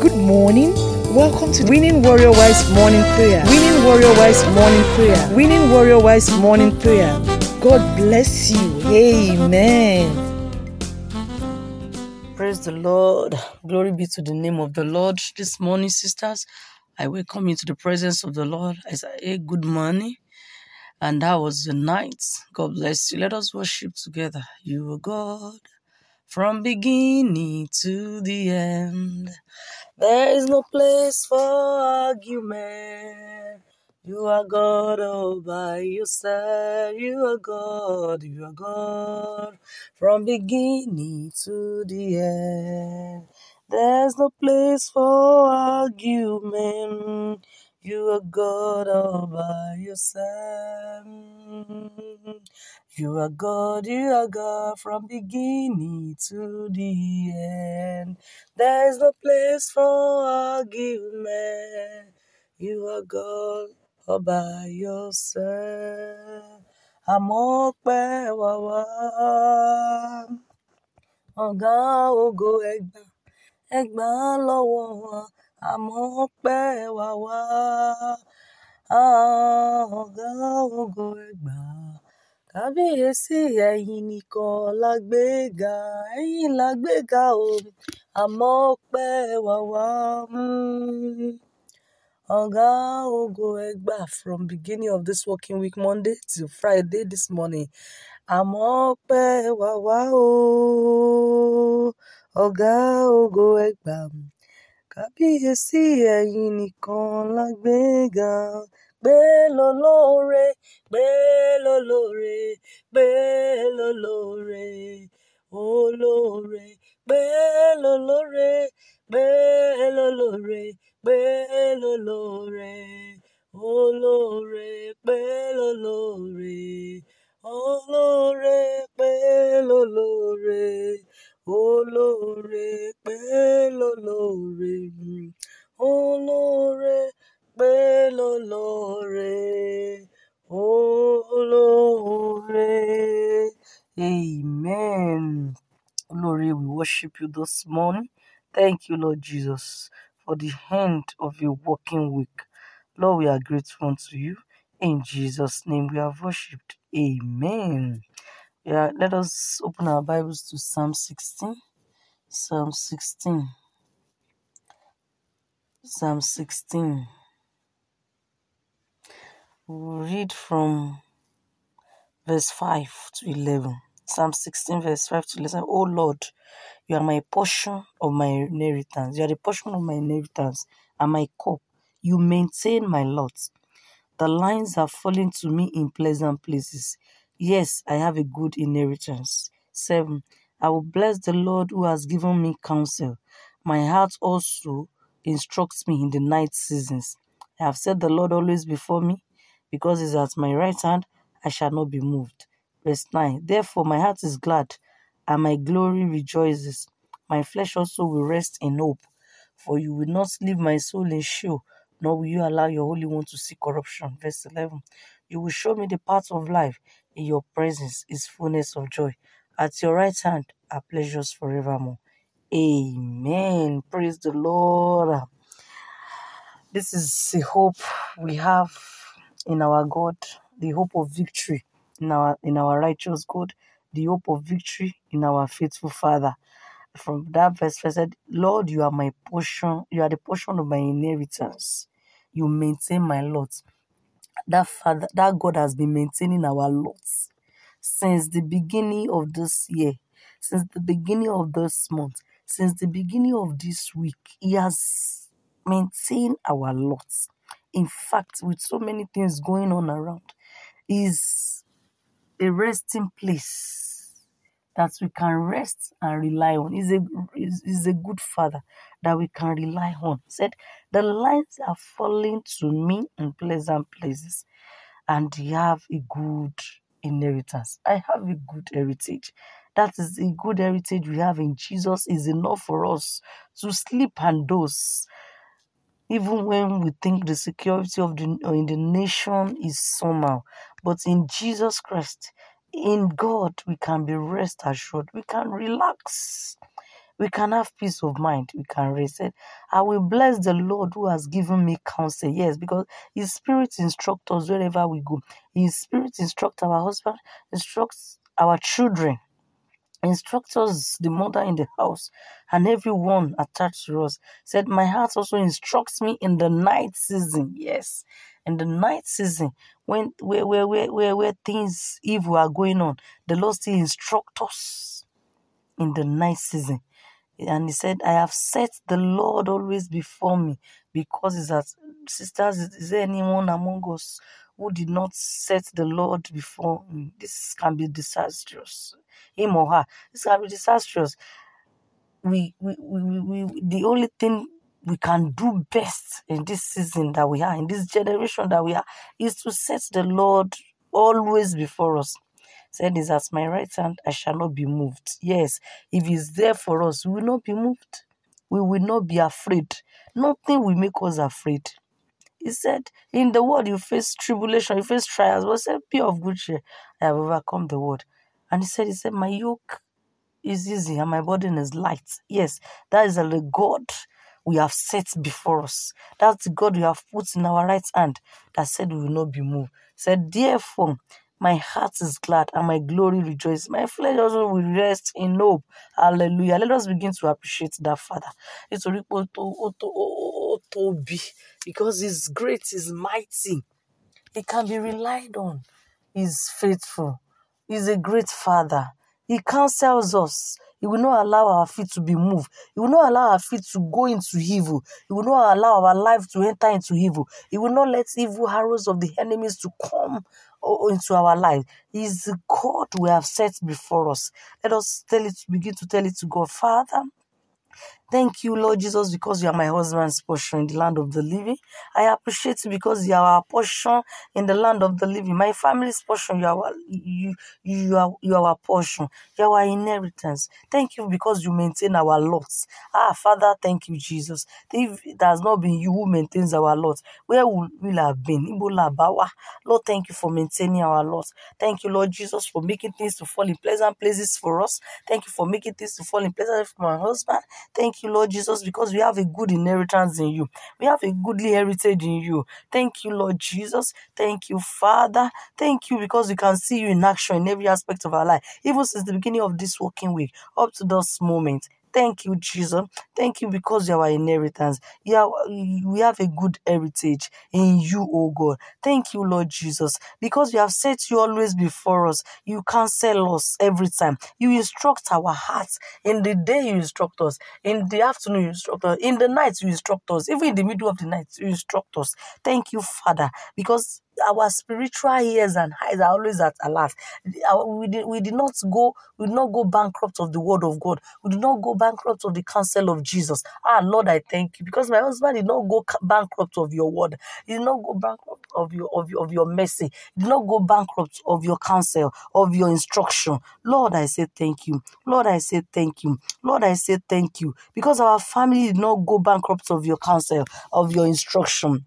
Good morning. Welcome to Winning Warrior Wise Morning Prayer. Winning Warrior Wise Morning Prayer. Winning Warrior Wise Morning Prayer. God bless you. Amen. Praise the Lord. Glory be to the name of the Lord. This morning, sisters, I welcome you to the presence of the Lord. I say, good morning. And that was the night. God bless you. Let us worship together. You are God from beginning to the end. There is no place for argument. You are God all by yourself. You are God. You are God from beginning to the end. There's no place for argument. You are God all by yourself. You are God, you are God from beginning to the end. There's no place for argument. You are God all by yourself. Àmọ́ pẹ́ wá wá. Ọ̀gá ògo ẹgbà ẹgbà lọ́wọ́ wọn. Àmọ́ pẹ́ wá wá. Ah, Ọ̀gá ògo ẹgbà. Kábíyèsí ẹ̀yin nìkan la gbéga, ẹ̀yin la gbéga o, àmọ́ ọpẹ́ wà wá. Mm. Ọ̀gá ògo ẹgbà from beginning of this working week Monday till Friday this morning. Àmọ́ ọpẹ́ wà wá o. Ọ̀gá ògo ẹgbà. Kábíyèsí ẹ̀yin nìkan la gbéga. Gbé lólóore, gbé lólóore, gbé lólóore, olóore. Gbé lólóore, gbé lólóore, gbé lólóore, olóore. Gbé lólóore, olóore, gbé lólóore, olóore. Gbé lólóore, olóore. Gbé lólóore, olóore. Amen. Lord, we worship you this morning. Thank you, Lord Jesus, for the end of your working week. Lord, we are grateful unto you. In Jesus' name we have worshipped. Amen. Yeah, let us open our Bibles to Psalm 16. Psalm 16. Psalm 16. We'll read from verse 5 to 11. Psalm 16, verse 5 to 11. Oh Lord, you are my portion of my inheritance. You are the portion of my inheritance and my cup. You maintain my lot. The lines are falling to me in pleasant places. Yes, I have a good inheritance. 7. I will bless the Lord who has given me counsel. My heart also instructs me in the night seasons. I have set the Lord always before me, because he is at my right hand, I shall not be moved. Verse 9 Therefore my heart is glad, and my glory rejoices. My flesh also will rest in hope, for you will not leave my soul in Sheol, nor will you allow your Holy One to see corruption. Verse 11 You will show me the path of life. In your presence is fullness of joy. At your right hand are pleasures forevermore. Amen. Praise the Lord. This is the hope we have in our God, the hope of victory in our in our righteous God, the hope of victory in our faithful Father. From that verse, I said, Lord, you are my portion, you are the portion of my inheritance. You maintain my lot. That Father, that God has been maintaining our lots since the beginning of this year, since the beginning of this month, since the beginning of this week. He has maintained our lots. In fact, with so many things going on around, is a resting place that we can rest and rely on. Is a is a good father that we can rely on. He said the lines are falling to me in pleasant places, and you have a good inheritance. I have a good heritage. That is a good heritage we have in Jesus is enough for us to sleep and doze even when we think the security of the in the nation is somehow but in jesus christ in god we can be rest assured we can relax we can have peace of mind. We can rest. I will bless the Lord who has given me counsel. Yes, because His Spirit instructs us wherever we go. His Spirit instructs our husband, instructs our children, instructs us, the mother in the house, and everyone attached to us. Said, My heart also instructs me in the night season. Yes, in the night season, when where where where where, where things evil are going on, the Lord still instructs us in the night season. And he said, I have set the Lord always before me because it's that sisters, is there anyone among us who did not set the Lord before me? This can be disastrous. Him or her. This can be disastrous. We, we, we, we, we the only thing we can do best in this season that we are, in this generation that we are, is to set the Lord always before us said is at my right hand I shall not be moved. Yes, if he's there for us, we will not be moved. We will not be afraid. Nothing will make us afraid. He said, In the world you face tribulation, you face trials, but said, Be of good cheer. I have overcome the world. And he said, He said, My yoke is easy and my burden is light. Yes, that is the God we have set before us. That's the God we have put in our right hand that said we will not be moved. Said, Therefore, my heart is glad and my glory rejoices. My flesh also will rest in hope. Hallelujah. Let us begin to appreciate that Father. Nítorí pé ó tóbi because He's great, He's mighty. He can be relied on. He's faithful. He's a great Father. He counsels us. He will not allow our feet to be moved. He will not allow our feet to go into evil. He will not allow our life to enter into evil. He will not let evil arrows of the enemies to come oh, oh, into our life. Is the God we have set before us. Let us tell it, begin to tell it to God, Father. Thank you, Lord Jesus, because you are my husband's portion in the land of the living. I appreciate you because you are our portion in the land of the living. My family's portion, you are you, you are you are our portion. You are our inheritance. Thank you because you maintain our lots. Ah, Father, thank you, Jesus. If it has not been you who maintains our lots, where will we have been? Lord, thank you for maintaining our lots. Thank you, Lord Jesus, for making things to fall in pleasant places for us. Thank you for making things to fall in pleasant for my husband. Thank you, Lord Jesus, because we have a good inheritance in you. We have a goodly heritage in you. Thank you, Lord Jesus. Thank you, Father. Thank you because we can see you in action in every aspect of our life, even since the beginning of this working week up to this moment. Thank you, Jesus. Thank you because you are our inheritance. You are, we have a good heritage in you, oh God. Thank you, Lord Jesus, because you have set you always before us. You cancel us every time. You instruct our hearts. In the day, you instruct us. In the afternoon, you instruct us. In the night, you instruct us. Even in the middle of the night, you instruct us. Thank you, Father, because our spiritual ears and eyes are always at alert. We did, we did not go, we did not go bankrupt of the word of God. We did not go bankrupt of the counsel of Jesus. Ah, Lord, I thank you because my husband did not go bankrupt of your word. He did not go bankrupt of your of your, of your mercy. He did not go bankrupt of your counsel, of your instruction. Lord, I say thank you. Lord, I say thank you. Lord, I say thank you because our family did not go bankrupt of your counsel, of your instruction.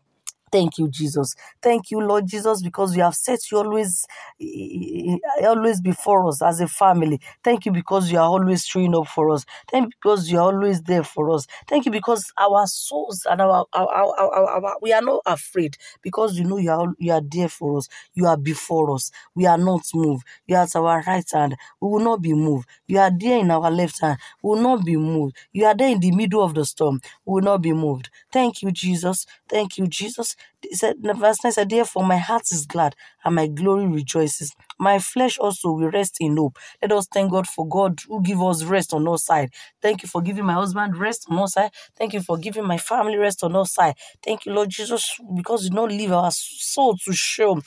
Thank you, Jesus. Thank you, Lord Jesus, because you have set you always, eh, eh, eh, always before us as a family. Thank you because you are always showing up for us. Thank you because you are always there for us. Thank you because our souls and our, our, our, our, our we are not afraid because you know you are you are there for us. You are before us. We are not moved. You are at our right hand. We will not be moved. You are there in our left hand. We will not be moved. You are there in the middle of the storm. We will not be moved. Thank you, Jesus. Thank you, Jesus. He said, verse 9 said, Therefore my heart is glad and my glory rejoices. My flesh also will rest in hope. Let us thank God for God who give us rest on all side. Thank you for giving my husband rest on all side. Thank you for giving my family rest on all side. Thank you, Lord Jesus, because you don't leave our soul to show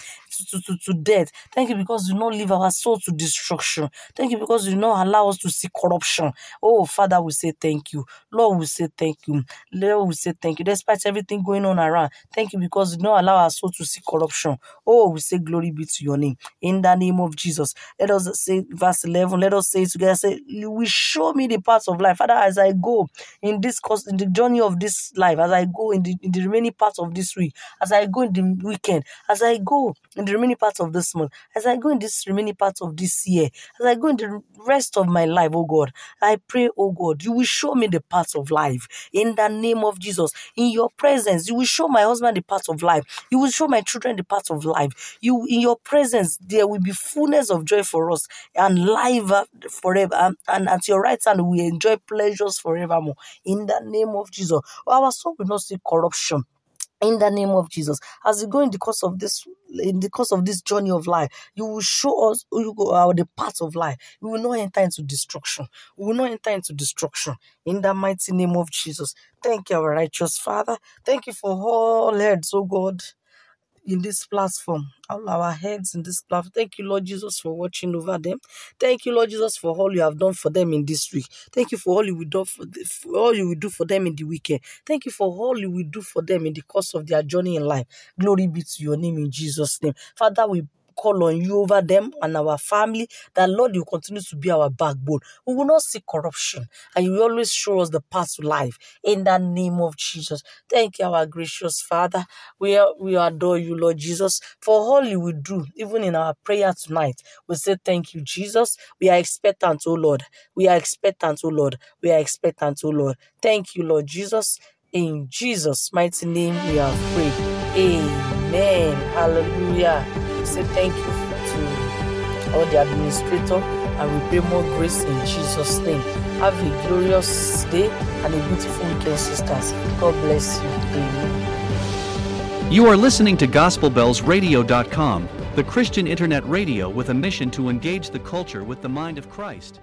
to, to, to death. Thank you because you not leave our soul to destruction. Thank you because you not allow us to see corruption. Oh, Father, we say thank you. Lord, we say thank you. Lord, we say thank you. Despite everything going on around, thank you because you not allow our soul to see corruption. Oh, we say glory be to your name. In the name of Jesus. Let us say verse 11. Let us say together. Say, will show me the paths of life. Father, as I go in this course, in the journey of this life, as I go in the, in the remaining parts of this week, as I go in the weekend, as I go in the remaining part of this month, as I go in this remaining part of this year, as I go in the rest of my life, oh God, I pray, oh God, you will show me the path of life in the name of Jesus. In your presence, you will show my husband the path of life. You will show my children the path of life. You, in your presence, there will be fullness of joy for us and life forever. And, and at your right hand, we enjoy pleasures forevermore. In the name of Jesus, our soul will not see corruption in the name of Jesus. As we go in the course of this in the course of this journey of life, you will show us you go uh, the path of life. We will not enter into destruction. We will not enter into destruction. In the mighty name of Jesus. Thank you, our righteous Father. Thank you for all heads, oh God in this platform, all our heads in this platform. Thank you, Lord Jesus, for watching over them. Thank you, Lord Jesus, for all you have done for them in this week. Thank you for all you will do for, for all you will do for them in the weekend. Thank you for all you will do for them in the course of their journey in life. Glory be to your name in Jesus' name. Father, we call on you over them and our family, that Lord, you continue to be our backbone. We will not see corruption, and you always show us the path to life. In the name of Jesus. Thank you, our gracious Father. We, are, we adore you, Lord Jesus, for all you will do, even in our prayer tonight. We say thank you, Jesus. We are expectant, oh Lord. We are expectant, oh Lord. We are expectant, oh Lord. Thank you, Lord Jesus. In Jesus' mighty name we are prayed. Amen. Hallelujah say thank you to all the administrator and we pray more grace in Jesus' name. Have a glorious day and a beautiful weekend, sisters. God bless you. Amen. You are listening to GospelBellsRadio.com, the Christian internet radio with a mission to engage the culture with the mind of Christ.